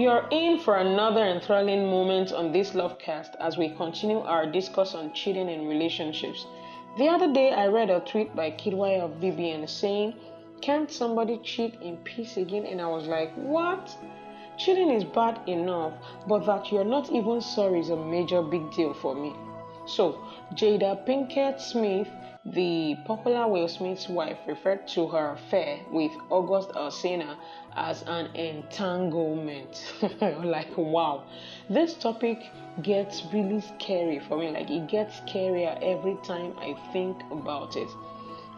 You're in for another enthralling moment on this Lovecast as we continue our discourse on cheating in relationships. The other day, I read a tweet by Kidwai of BBN saying, Can't somebody cheat in peace again? And I was like, What? Cheating is bad enough, but that you're not even sorry is a major big deal for me. So, Jada Pinkett Smith the popular Will Smith's wife referred to her affair with August Alsina as an entanglement. like, wow. This topic gets really scary for me. Like, it gets scarier every time I think about it.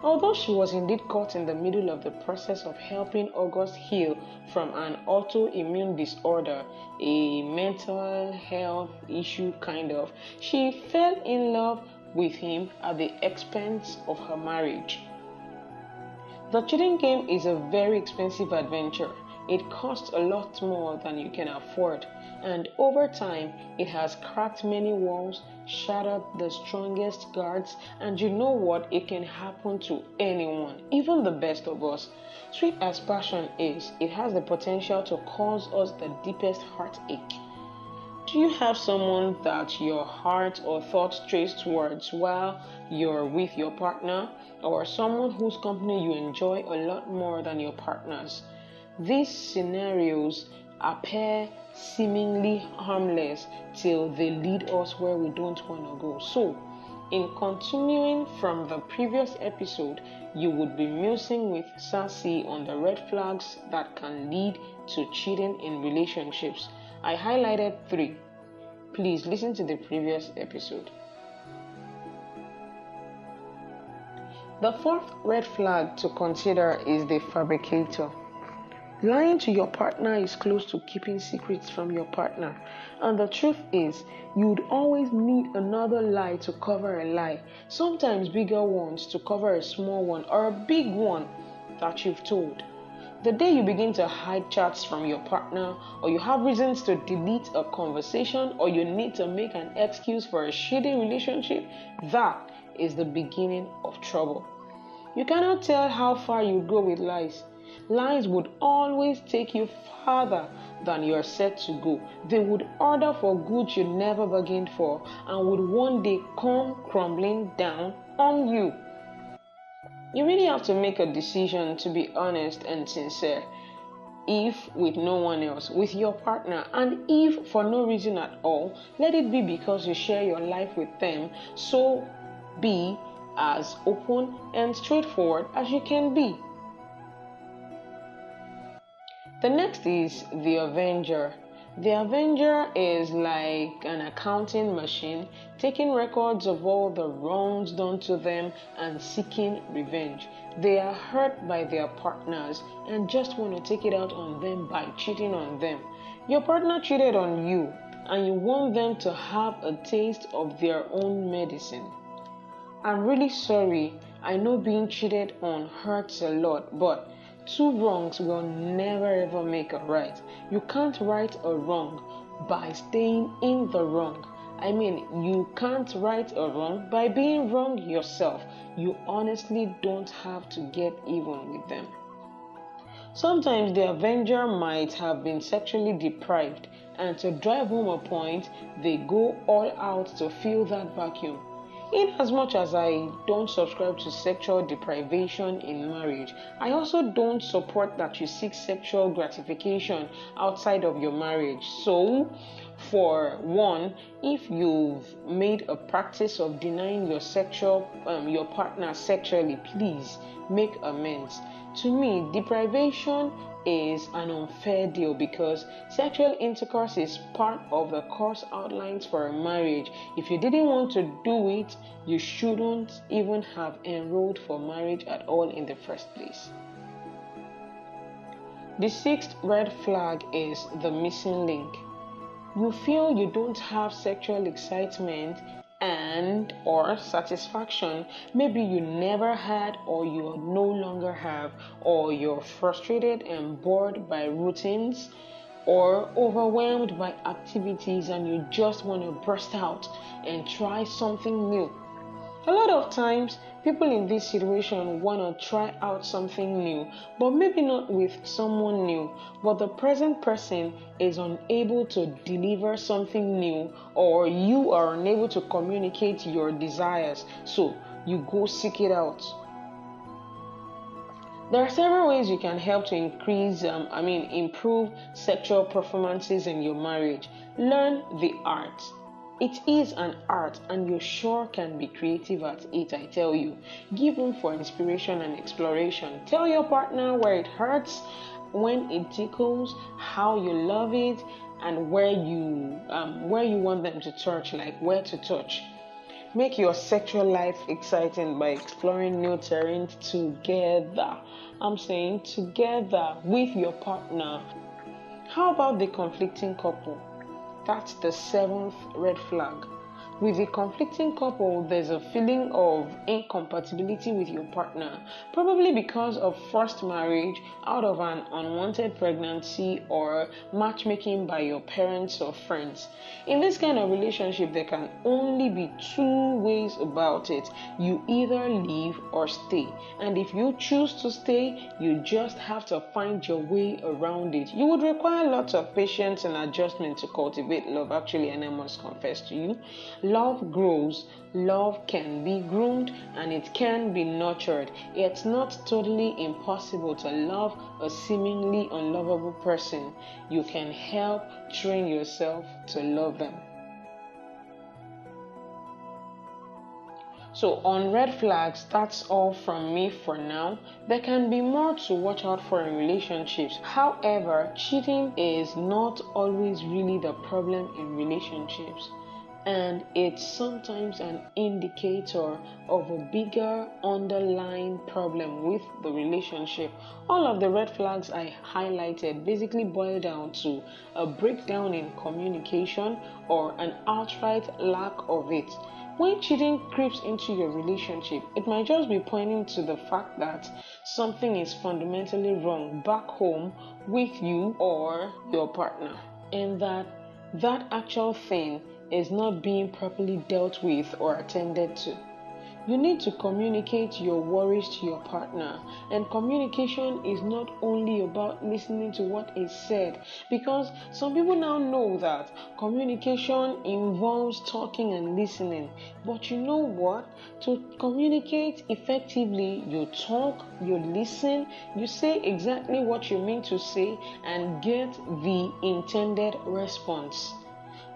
Although she was indeed caught in the middle of the process of helping August heal from an autoimmune disorder, a mental health issue kind of, she fell in love with him at the expense of her marriage. The cheating game is a very expensive adventure. It costs a lot more than you can afford, and over time, it has cracked many walls, shattered the strongest guards, and you know what? It can happen to anyone, even the best of us. Sweet as passion is, it has the potential to cause us the deepest heartache. Do you have someone that your heart or thoughts trace towards while you're with your partner, or someone whose company you enjoy a lot more than your partner's? These scenarios appear seemingly harmless till they lead us where we don't want to go. So, in continuing from the previous episode, you would be musing with Sassy on the red flags that can lead to cheating in relationships. I highlighted three. Please listen to the previous episode. The fourth red flag to consider is the fabricator. Lying to your partner is close to keeping secrets from your partner. And the truth is, you'd always need another lie to cover a lie. Sometimes bigger ones to cover a small one or a big one that you've told. The day you begin to hide chats from your partner, or you have reasons to delete a conversation, or you need to make an excuse for a shitty relationship, that is the beginning of trouble. You cannot tell how far you go with lies. Lies would always take you farther than you are set to go. They would order for goods you never bargained for and would one day come crumbling down on you. You really have to make a decision to be honest and sincere. If with no one else, with your partner, and if for no reason at all, let it be because you share your life with them. So be as open and straightforward as you can be. The next is the Avenger. The Avenger is like an accounting machine, taking records of all the wrongs done to them and seeking revenge. They are hurt by their partners and just want to take it out on them by cheating on them. Your partner cheated on you and you want them to have a taste of their own medicine. I'm really sorry. I know being cheated on hurts a lot, but Two wrongs will never ever make a right. You can't right a wrong by staying in the wrong. I mean, you can't right a wrong by being wrong yourself. You honestly don't have to get even with them. Sometimes the avenger might have been sexually deprived, and to drive home a point, they go all out to fill that vacuum. In as much as I don't subscribe to sexual deprivation in marriage, I also don't support that you seek sexual gratification outside of your marriage. So, for one, if you've made a practice of denying your sexual um, your partner sexually, please make amends. To me, deprivation is an unfair deal because sexual intercourse is part of the course outlines for a marriage. If you didn't want to do it, you shouldn't even have enrolled for marriage at all in the first place. The sixth red flag is the missing link. You feel you don't have sexual excitement and or satisfaction. Maybe you never had or you no longer have or you're frustrated and bored by routines or overwhelmed by activities and you just want to burst out and try something new A lot of times, people in this situation want to try out something new, but maybe not with someone new. But the present person is unable to deliver something new, or you are unable to communicate your desires. So you go seek it out. There are several ways you can help to increase, um, I mean, improve sexual performances in your marriage. Learn the art. It is an art, and you sure can be creative at it, I tell you. Give room for inspiration and exploration. Tell your partner where it hurts, when it tickles, how you love it, and where you um, where you want them to touch, like where to touch. Make your sexual life exciting by exploring new terrain together. I'm saying together with your partner. How about the conflicting couple? That's the seventh red flag. With a conflicting couple, there's a feeling of incompatibility with your partner, probably because of forced marriage, out of an unwanted pregnancy, or matchmaking by your parents or friends. In this kind of relationship, there can only be two ways about it you either leave or stay. And if you choose to stay, you just have to find your way around it. You would require lots of patience and adjustment to cultivate love, actually, and I must confess to you love grows, love can be groomed and it can be nurtured. It's not totally impossible to love a seemingly unlovable person. You can help train yourself to love them. So, on red flags, that's all from me for now. There can be more to watch out for in relationships. However, cheating is not always really the problem in relationships and it's sometimes an indicator of a bigger underlying problem with the relationship. All of the red flags I highlighted basically boil down to a breakdown in communication or an outright lack of it. When cheating creeps into your relationship, it might just be pointing to the fact that something is fundamentally wrong back home with you or your partner, and that that actual thing is not being properly dealt with or attended to. You need to communicate your worries to your partner, and communication is not only about listening to what is said because some people now know that communication involves talking and listening. But you know what? To communicate effectively, you talk, you listen, you say exactly what you mean to say, and get the intended response.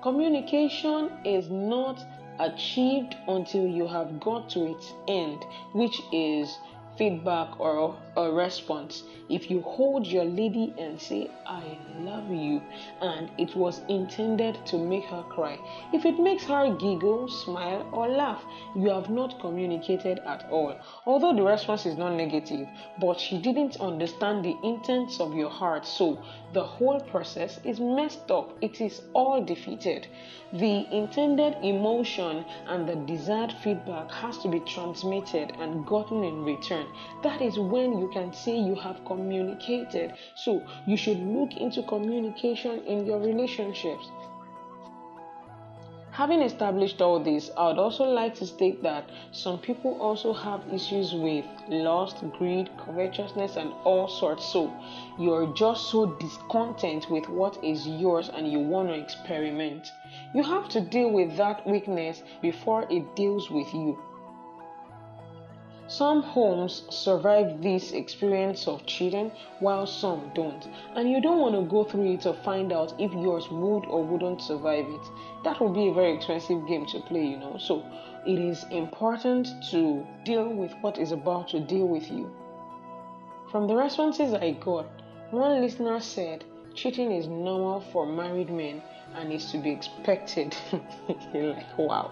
Communication is not achieved until you have got to its end, which is feedback or a response. If you hold your lady and say, I love you, and it was intended to make her cry, if it makes her giggle, smile, or laugh, you have not communicated at all. Although the response is not negative, but she didn't understand the intents of your heart, so the whole process is messed up. It is all defeated. The intended emotion and the desired feedback has to be transmitted and gotten in return. That is when you can say you have communicated. So you should look into communication in your relationships. Having established all this, I would also like to state that some people also have issues with lust, greed, covetousness, and all sorts. So you're just so discontent with what is yours and you want to experiment. You have to deal with that weakness before it deals with you. Some homes survive this experience of cheating while some don't, and you don't want to go through it to find out if yours would or wouldn't survive it. That would be a very expensive game to play, you know. So it is important to deal with what is about to deal with you. From the responses I got, one listener said cheating is normal for married men and is to be expected. like, wow.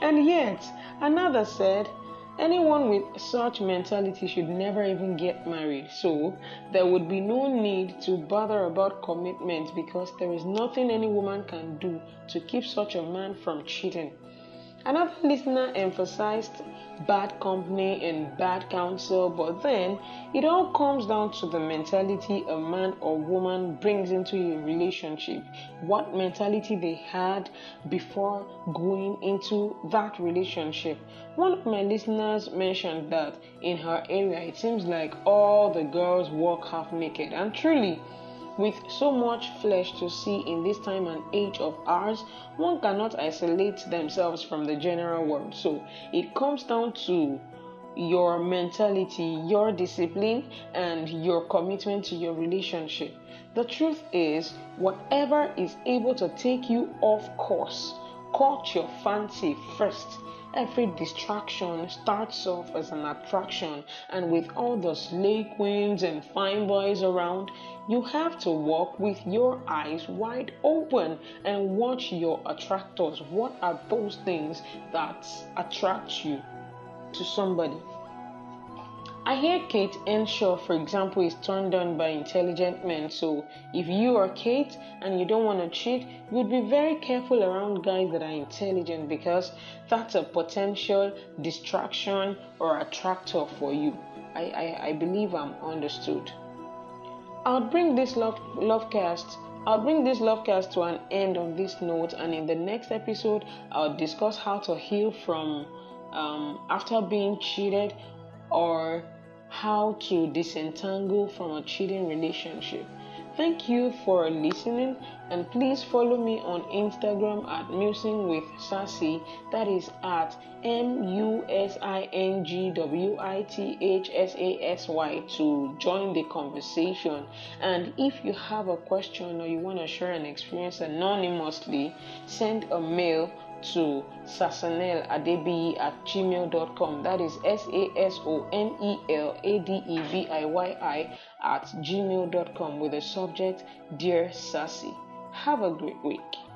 And yet, another said Anyone with such mentality should never even get married. So there would be no need to bother about commitment because there is nothing any woman can do to keep such a man from cheating. Another listener emphasized bad company and bad counsel, but then it all comes down to the mentality a man or woman brings into a relationship. What mentality they had before going into that relationship. One of my listeners mentioned that in her area it seems like all the girls walk half naked, and truly with so much flesh to see in this time and age of ours, one cannot isolate themselves from the general world. So it comes down to your mentality, your discipline, and your commitment to your relationship. The truth is, whatever is able to take you off course, caught your fancy first Every distraction starts off as an attraction, and with all the slay queens and fine boys around, you have to walk with your eyes wide open and watch your attractors. What are those things that attract you to somebody? I hear Kate Henshaw, for example, is turned on by intelligent men. So if you are Kate and you don't want to cheat, you'd be very careful around guys that are intelligent because that's a potential distraction or attractor for you. I, I, I believe I'm understood. I'll bring this love lovecast I'll bring this lovecast to an end on this note, and in the next episode, I'll discuss how to heal from um, after being cheated or how to disentangle from a cheating relationship. Thank you for listening and please follow me on Instagram at Musing with Sassy. That is at M U S I N G W I T H S A S Y to join the conversation. And if you have a question or you want to share an experience anonymously, send a mail to sasonel adebiyi at gmail.com. That is S A S O N E L A D E B I Y I at gmail.com with the subject Dear Sassy. Have a great week.